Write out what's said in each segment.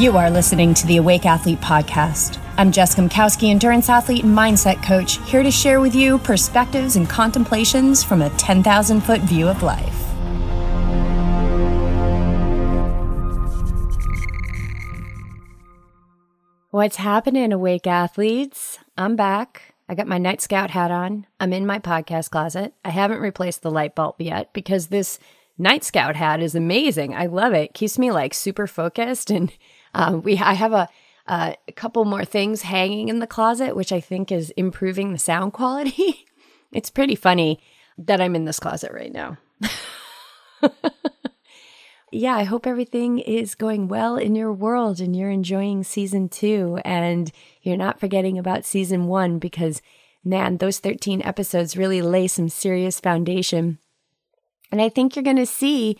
You are listening to the Awake Athlete Podcast. I'm Jessica Mkowski, endurance athlete and mindset coach, here to share with you perspectives and contemplations from a 10,000 foot view of life. What's happening, Awake Athletes? I'm back. I got my Night Scout hat on. I'm in my podcast closet. I haven't replaced the light bulb yet because this Night Scout hat is amazing. I love it. Keeps me like super focused and um, we I have a a couple more things hanging in the closet, which I think is improving the sound quality. it's pretty funny that I'm in this closet right now. yeah, I hope everything is going well in your world and you're enjoying season two and you're not forgetting about season one because, man, those 13 episodes really lay some serious foundation. And I think you're going to see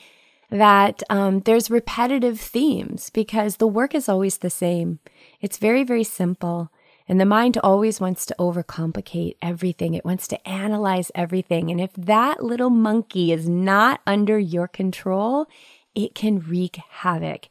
that um, there's repetitive themes because the work is always the same. It's very, very simple. And the mind always wants to overcomplicate everything. It wants to analyze everything. And if that little monkey is not under your control, it can wreak havoc.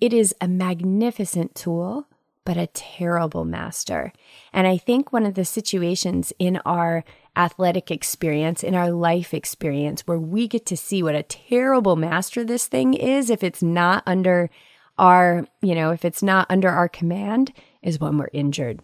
It is a magnificent tool, but a terrible master. And I think one of the situations in our athletic experience, in our life experience, where we get to see what a terrible master this thing is if it's not under our, you know, if it's not under our command, is when we're injured.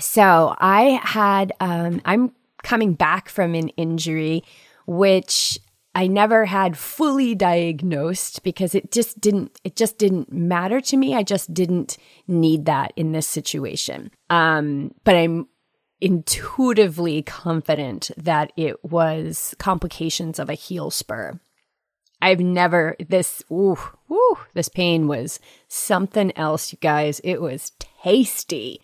So I had, um, I'm coming back from an injury, which I never had fully diagnosed because it just didn't it just didn't matter to me. I just didn't need that in this situation. Um, but I'm intuitively confident that it was complications of a heel spur. I've never this ooh, ooh, this pain was something else, you guys. It was tasty.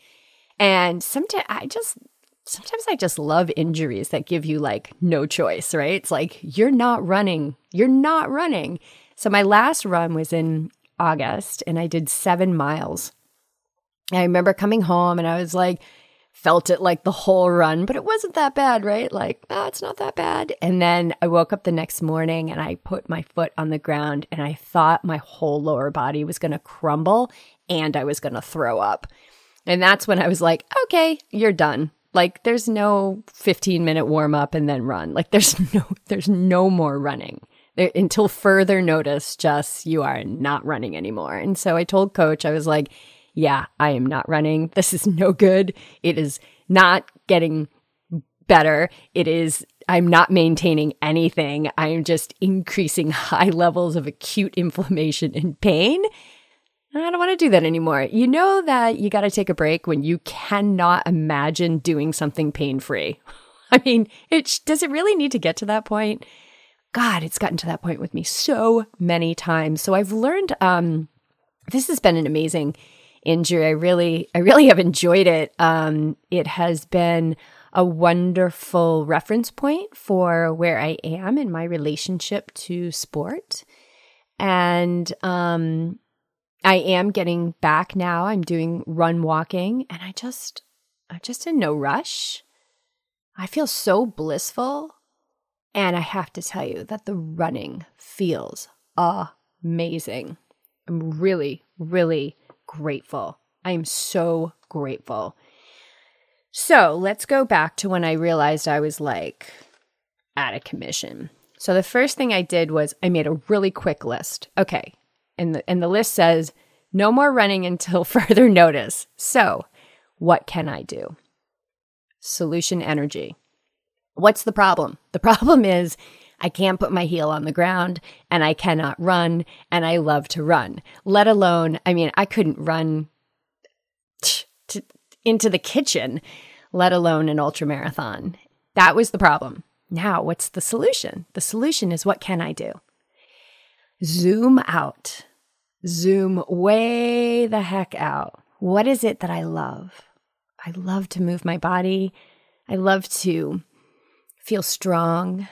And sometimes I just sometimes I just love injuries that give you like no choice, right? It's like you're not running. You're not running. So my last run was in August and I did 7 miles. I remember coming home and I was like felt it like the whole run, but it wasn't that bad, right? Like, oh, it's not that bad. And then I woke up the next morning and I put my foot on the ground and I thought my whole lower body was going to crumble and I was going to throw up. And that's when I was like, okay, you're done. Like there's no 15 minute warm up and then run. Like there's no there's no more running. There, until further notice, just you are not running anymore. And so I told coach, I was like, yeah, I am not running. This is no good. It is not getting better. It is, I'm not maintaining anything. I am just increasing high levels of acute inflammation and pain. I don't want to do that anymore. You know that you got to take a break when you cannot imagine doing something pain free. I mean, it does it really need to get to that point? God, it's gotten to that point with me so many times. So I've learned um this has been an amazing injury. I really, I really have enjoyed it. Um, it has been a wonderful reference point for where I am in my relationship to sport. And um, I am getting back now. I'm doing run walking, and I just, I'm just in no rush. I feel so blissful. And I have to tell you that the running feels amazing. I'm really, really grateful. I am so grateful. So let's go back to when I realized I was like out of commission. So the first thing I did was I made a really quick list. Okay. And the, and the list says no more running until further notice. So what can I do? Solution energy. What's the problem? The problem is I can't put my heel on the ground and I cannot run and I love to run, let alone, I mean, I couldn't run t- t- into the kitchen, let alone an ultra marathon. That was the problem. Now, what's the solution? The solution is what can I do? Zoom out. Zoom way the heck out. What is it that I love? I love to move my body. I love to feel strong.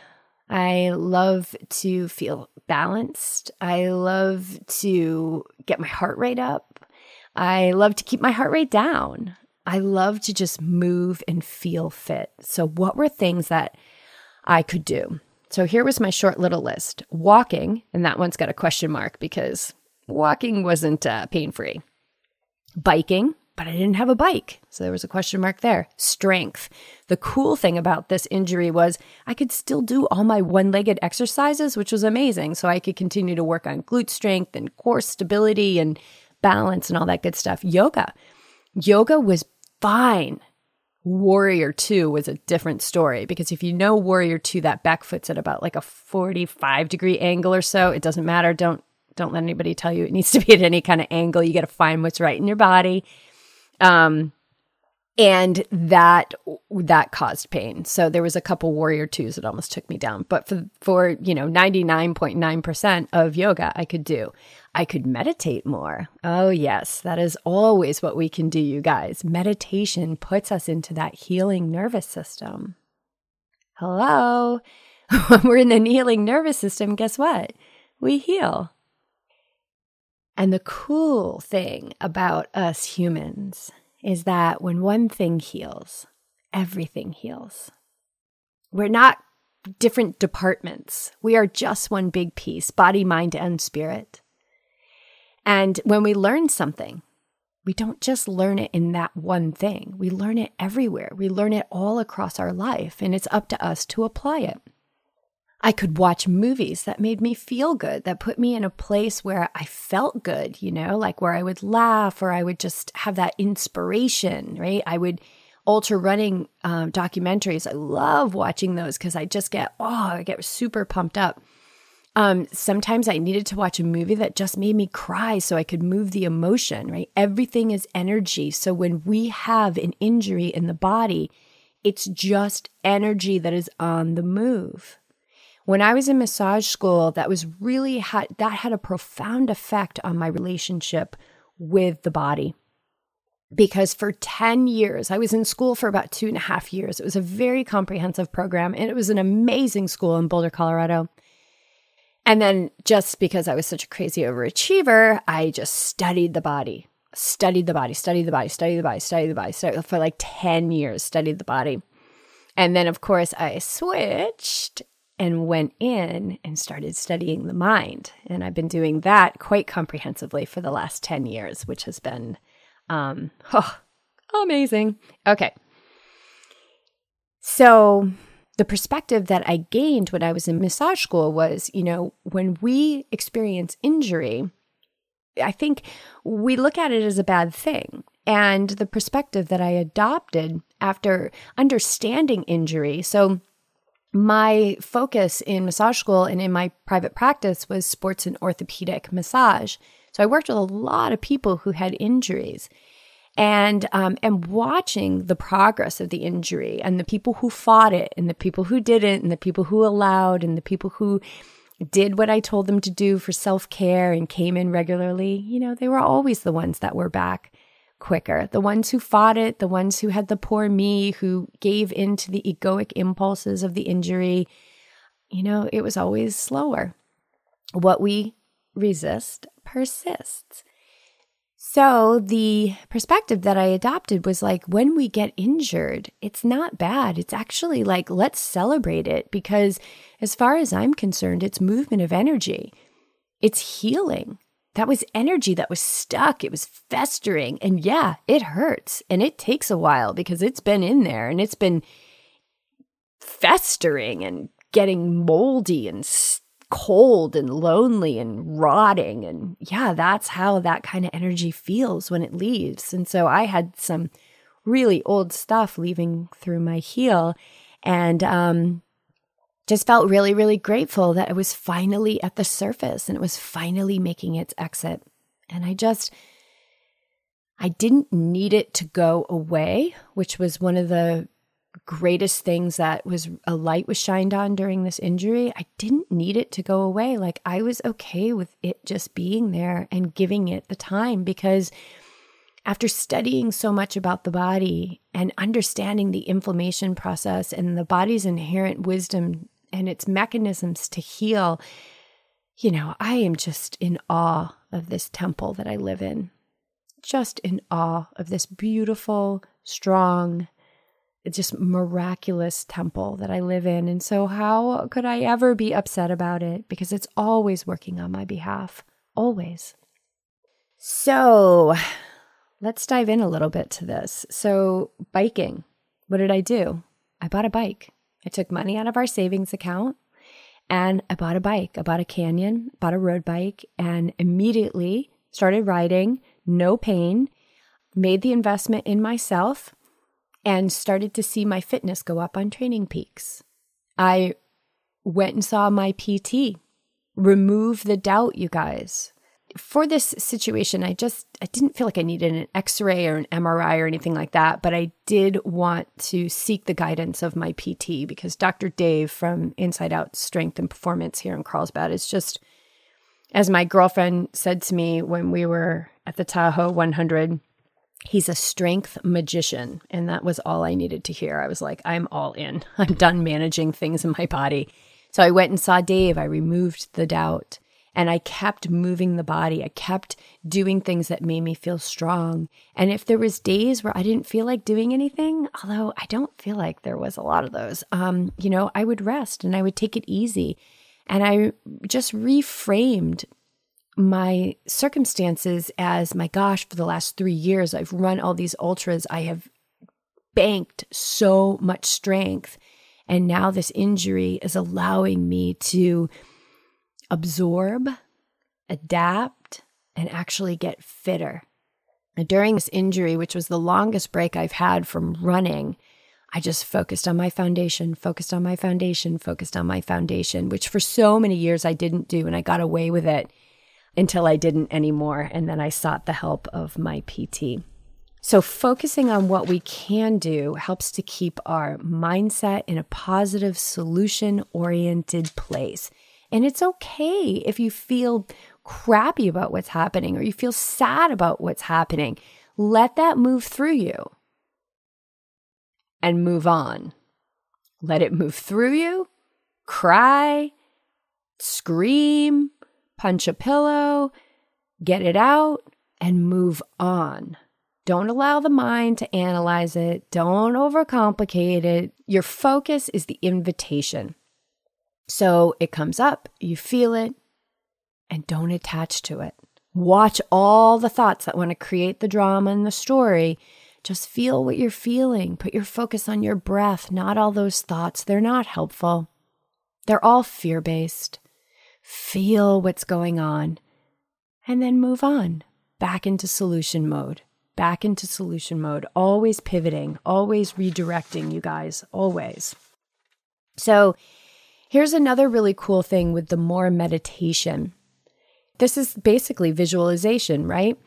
I love to feel balanced. I love to get my heart rate up. I love to keep my heart rate down. I love to just move and feel fit. So, what were things that I could do? So, here was my short little list walking, and that one's got a question mark because walking wasn't uh, pain free. Biking, but I didn't have a bike. So there was a question mark there. Strength. The cool thing about this injury was I could still do all my one legged exercises, which was amazing. So I could continue to work on glute strength and core stability and balance and all that good stuff. Yoga. Yoga was fine. Warrior 2 was a different story because if you know Warrior 2 that back foot's at about like a 45 degree angle or so, it doesn't matter. Don't don't let anybody tell you it needs to be at any kind of angle. You got to find what's right in your body. Um, and that that caused pain. So there was a couple warrior twos that almost took me down. But for for you know ninety nine point nine percent of yoga, I could do. I could meditate more. Oh yes, that is always what we can do, you guys. Meditation puts us into that healing nervous system. Hello, when we're in the healing nervous system, guess what? We heal. And the cool thing about us humans is that when one thing heals, everything heals. We're not different departments. We are just one big piece body, mind, and spirit. And when we learn something, we don't just learn it in that one thing. We learn it everywhere. We learn it all across our life, and it's up to us to apply it. I could watch movies that made me feel good, that put me in a place where I felt good, you know, like where I would laugh or I would just have that inspiration, right? I would ultra running um, documentaries. I love watching those because I just get, oh, I get super pumped up. Um, sometimes I needed to watch a movie that just made me cry so I could move the emotion, right? Everything is energy. So when we have an injury in the body, it's just energy that is on the move. When I was in massage school, that was really had that had a profound effect on my relationship with the body. Because for 10 years, I was in school for about two and a half years. It was a very comprehensive program and it was an amazing school in Boulder, Colorado. And then just because I was such a crazy overachiever, I just studied the body, studied the body, studied the body, studied the body, studied the body, studied for like 10 years, studied the body. And then, of course, I switched and went in and started studying the mind. And I've been doing that quite comprehensively for the last 10 years, which has been um, oh, amazing. Okay. So, the perspective that I gained when I was in massage school was, you know, when we experience injury, I think we look at it as a bad thing. And the perspective that I adopted after understanding injury, so my focus in massage school and in my private practice was sports and orthopedic massage. So I worked with a lot of people who had injuries and um, and watching the progress of the injury and the people who fought it and the people who didn't and the people who allowed and the people who did what I told them to do for self care and came in regularly, you know, they were always the ones that were back quicker. The ones who fought it, the ones who had the poor me, who gave in to the egoic impulses of the injury, you know, it was always slower. What we resist persists. So the perspective that I adopted was like, when we get injured, it's not bad. It's actually like, let's celebrate it because, as far as I'm concerned, it's movement of energy, it's healing. That was energy that was stuck. It was festering. And yeah, it hurts and it takes a while because it's been in there and it's been festering and getting moldy and cold and lonely and rotting. And yeah, that's how that kind of energy feels when it leaves. And so I had some really old stuff leaving through my heel. And um, just felt really, really grateful that it was finally at the surface and it was finally making its exit. And I just, I didn't need it to go away, which was one of the greatest things that was a light was shined on during this injury. I didn't need it to go away. Like I was okay with it just being there and giving it the time because after studying so much about the body and understanding the inflammation process and the body's inherent wisdom and its mechanisms to heal, you know, I am just in awe of this temple that I live in. Just in awe of this beautiful, strong, just miraculous temple that I live in. And so, how could I ever be upset about it? Because it's always working on my behalf, always. So let's dive in a little bit to this. So, biking, what did I do? I bought a bike. I took money out of our savings account and I bought a bike. I bought a Canyon, bought a road bike, and immediately started riding, no pain, made the investment in myself, and started to see my fitness go up on TrainingPeaks. I went and saw my PT, remove the doubt, you guys for this situation, I just I didn't feel like I needed an X-ray or an MRI or anything like that, but I did want to seek the guidance of my PT because Dr. Dave from Inside Out Strength and Performance here in Carlsbad is just as my girlfriend said to me when we were at the Tahoe 100, he's a strength magician. And that was all I needed to hear. I was like, I'm all in. I'm done managing things in my body. So I went and saw Dave. I removed the doubt. And I kept moving the body. I kept doing things that made me feel strong. And if there was days where I didn't feel like doing anything, although I don't feel like there was a lot of those, um, you know, I would rest and I would take it easy. And I just reframed my circumstances as my gosh, for the last three years, I've run all these ultras. I have banked so much strength. And now this injury is allowing me to absorb, adapt, and actually get fitter. during this injury, which was the longest break I've had from running, I just focused on my foundation, focused on my foundation, focused on my foundation, which for so many years I didn't do. And I got away with it until I didn't anymore. And then I sought the help of my PT. So, focusing on what we can do helps to keep our mindset in a positive, solution oriented place. And it's okay if you feel crappy about what's happening or you feel sad about what's happening. Let that move through you and move on. Let it move through you, cry, scream, punch a pillow, get it out, and move on. Don't allow the mind to analyze it. Don't overcomplicate it. Your focus is the invitation. So it comes up, you feel it, and don't attach to it. Watch all the thoughts that want to create the drama and the story. Just feel what you're feeling. Put your focus on your breath, not all those thoughts. They're not helpful. They're all fear based. Feel what's going on and then move on back into solution mode. Back into solution mode, always pivoting, always redirecting, you guys, always. So, Here's another really cool thing with the more meditation. This is basically visualization, right?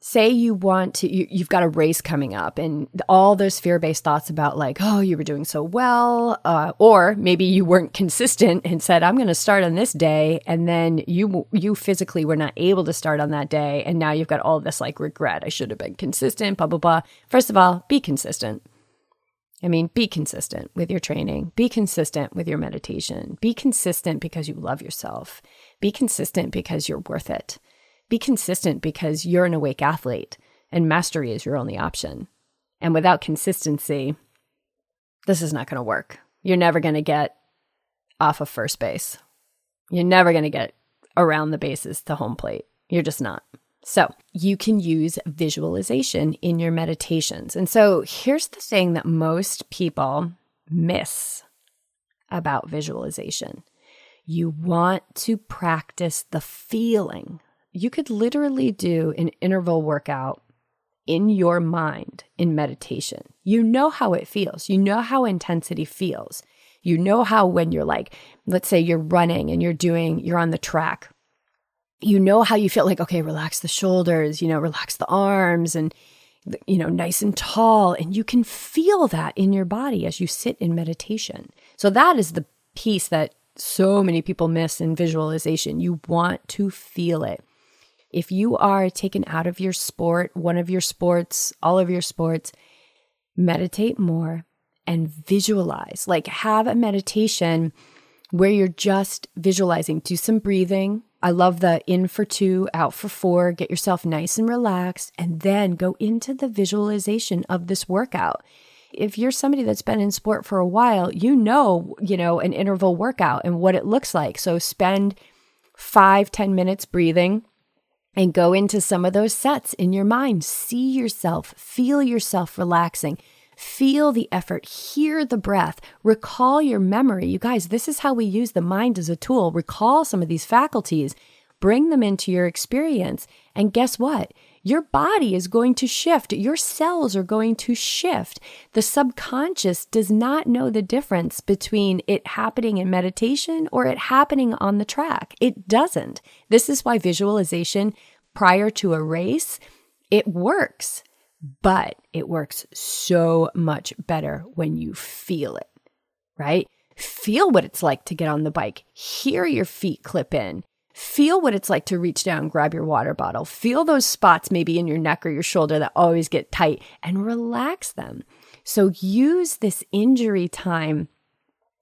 Say you want to, you, have got a race coming up and all those fear based thoughts about, like, oh, you were doing so well. Uh, or maybe you weren't consistent and said, I'm going to start on this day. And then you, you physically were not able to start on that day. And now you've got all this like regret. I should have been consistent, blah, blah, blah. First of all, be consistent I mean, be consistent with your training, be consistent with your meditation, be consistent because you love yourself, be consistent because you're worth it, be consistent because you're an awake athlete and mastery is your only option. And without consistency, this is not going to work. You're never going to get off of first base. You're never going to get around the bases to home plate. You're just not. So you can use visualization in your meditations. And so here's the thing that most people miss about visualization you want to practice the feeling. You could literally do an interval workout in your mind in meditation. You know how it feels, you know how intensity feels. You know how when you're like, let's say you're running and you're doing, you're on the track you know how you feel like, okay, relax the shoulders, you know, relax the arms and, you know, nice and tall. And you can feel that in your body as you sit in meditation. So that is the piece that so many people miss in visualization. You want to feel it. If you are taken out of your sport, one of your sports, all of your sports, meditate more and visualize. Like have a meditation where you're just visualizing. Do some breathing, I love the in for two, out for four. Get yourself nice and relaxed, and then go into the visualization of this workout. If you're somebody that's been in sport for a while, you know, you know, an interval workout and what it looks like. So spend five, ten minutes breathing and go into some of those sets in your mind. See yourself, feel yourself relaxing. Feel the effort, hear the breath, recall your memory. You guys, this is how we use the mind as a tool. Recall some of these faculties, bring them into your experience. And guess what? Your body is going to shift. Your cells are going to shift. The subconscious does not know the difference between it happening in meditation or it happening on the track. It doesn't. This is why visualization prior to a race, it works but it works so much better when you feel it, right? Feel what it's like to get on the bike, hear your feet clip in, feel what it's like to reach down, grab your water bottle, feel those spots maybe in your neck or your shoulder that always get tight, and relax them. So use this injury time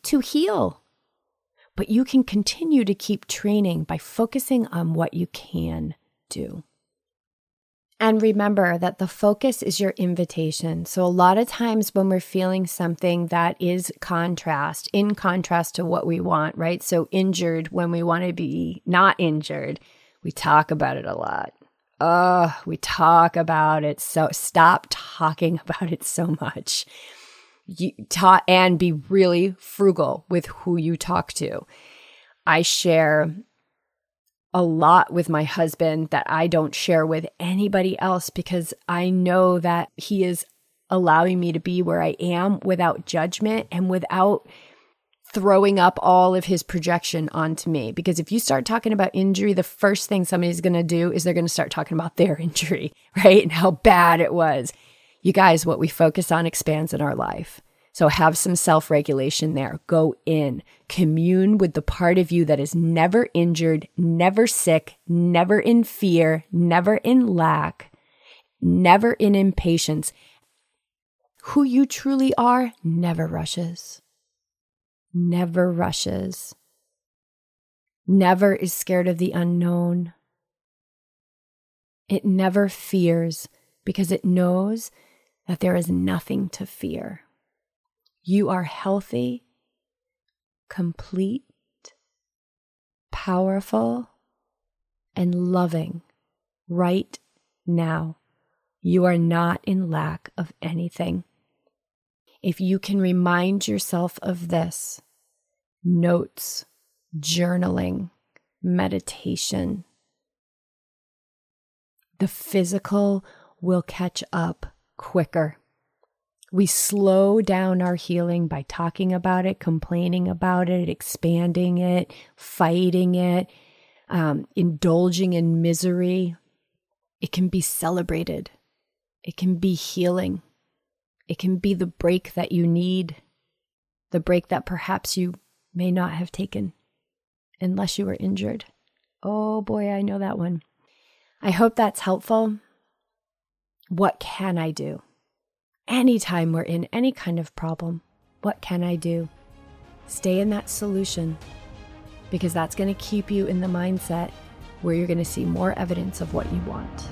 to heal. But you can continue to keep training by focusing on what you can do. And remember that the focus is your invitation. So, a lot of times when we're feeling something that is contrast, in contrast to what we want, right? So, injured when we want to be not injured, we talk about it a lot. Oh, we talk about it. So, stop talking about it so much. You talk and be really frugal with who you talk to. I share a lot with my husband that I don't share with anybody else because I know that he is allowing me to be where I am without judgment and without throwing up all of his projection onto me. Because if you start talking about injury, the first thing somebody's going to do is they're going to start talking about their injury, right? And how bad it was. You guys, what we focus on expands in our life. So have some self regulation there. Go in, commune with the part of you that is never injured, never sick, never in fear, never in lack, never in impatience. Who you truly are never rushes, never rushes, never is scared of the unknown. It never fears because it knows that there is nothing to fear. You are healthy, complete, powerful, and loving right now. You are not in lack of anything. If you can remind yourself of this, notes, journaling, meditation, the physical will catch up quicker. We slow down our healing by talking about it, complaining about it, expanding it, fighting it, um, indulging in misery. It can be celebrated, it can be healing, it can be the break that you need, the break that perhaps you may not have taken unless you were injured. Oh boy, I know that one. I hope that's helpful. What can I do? Anytime we're in any kind of problem, what can I do? Stay in that solution because that's going to keep you in the mindset where you're going to see more evidence of what you want.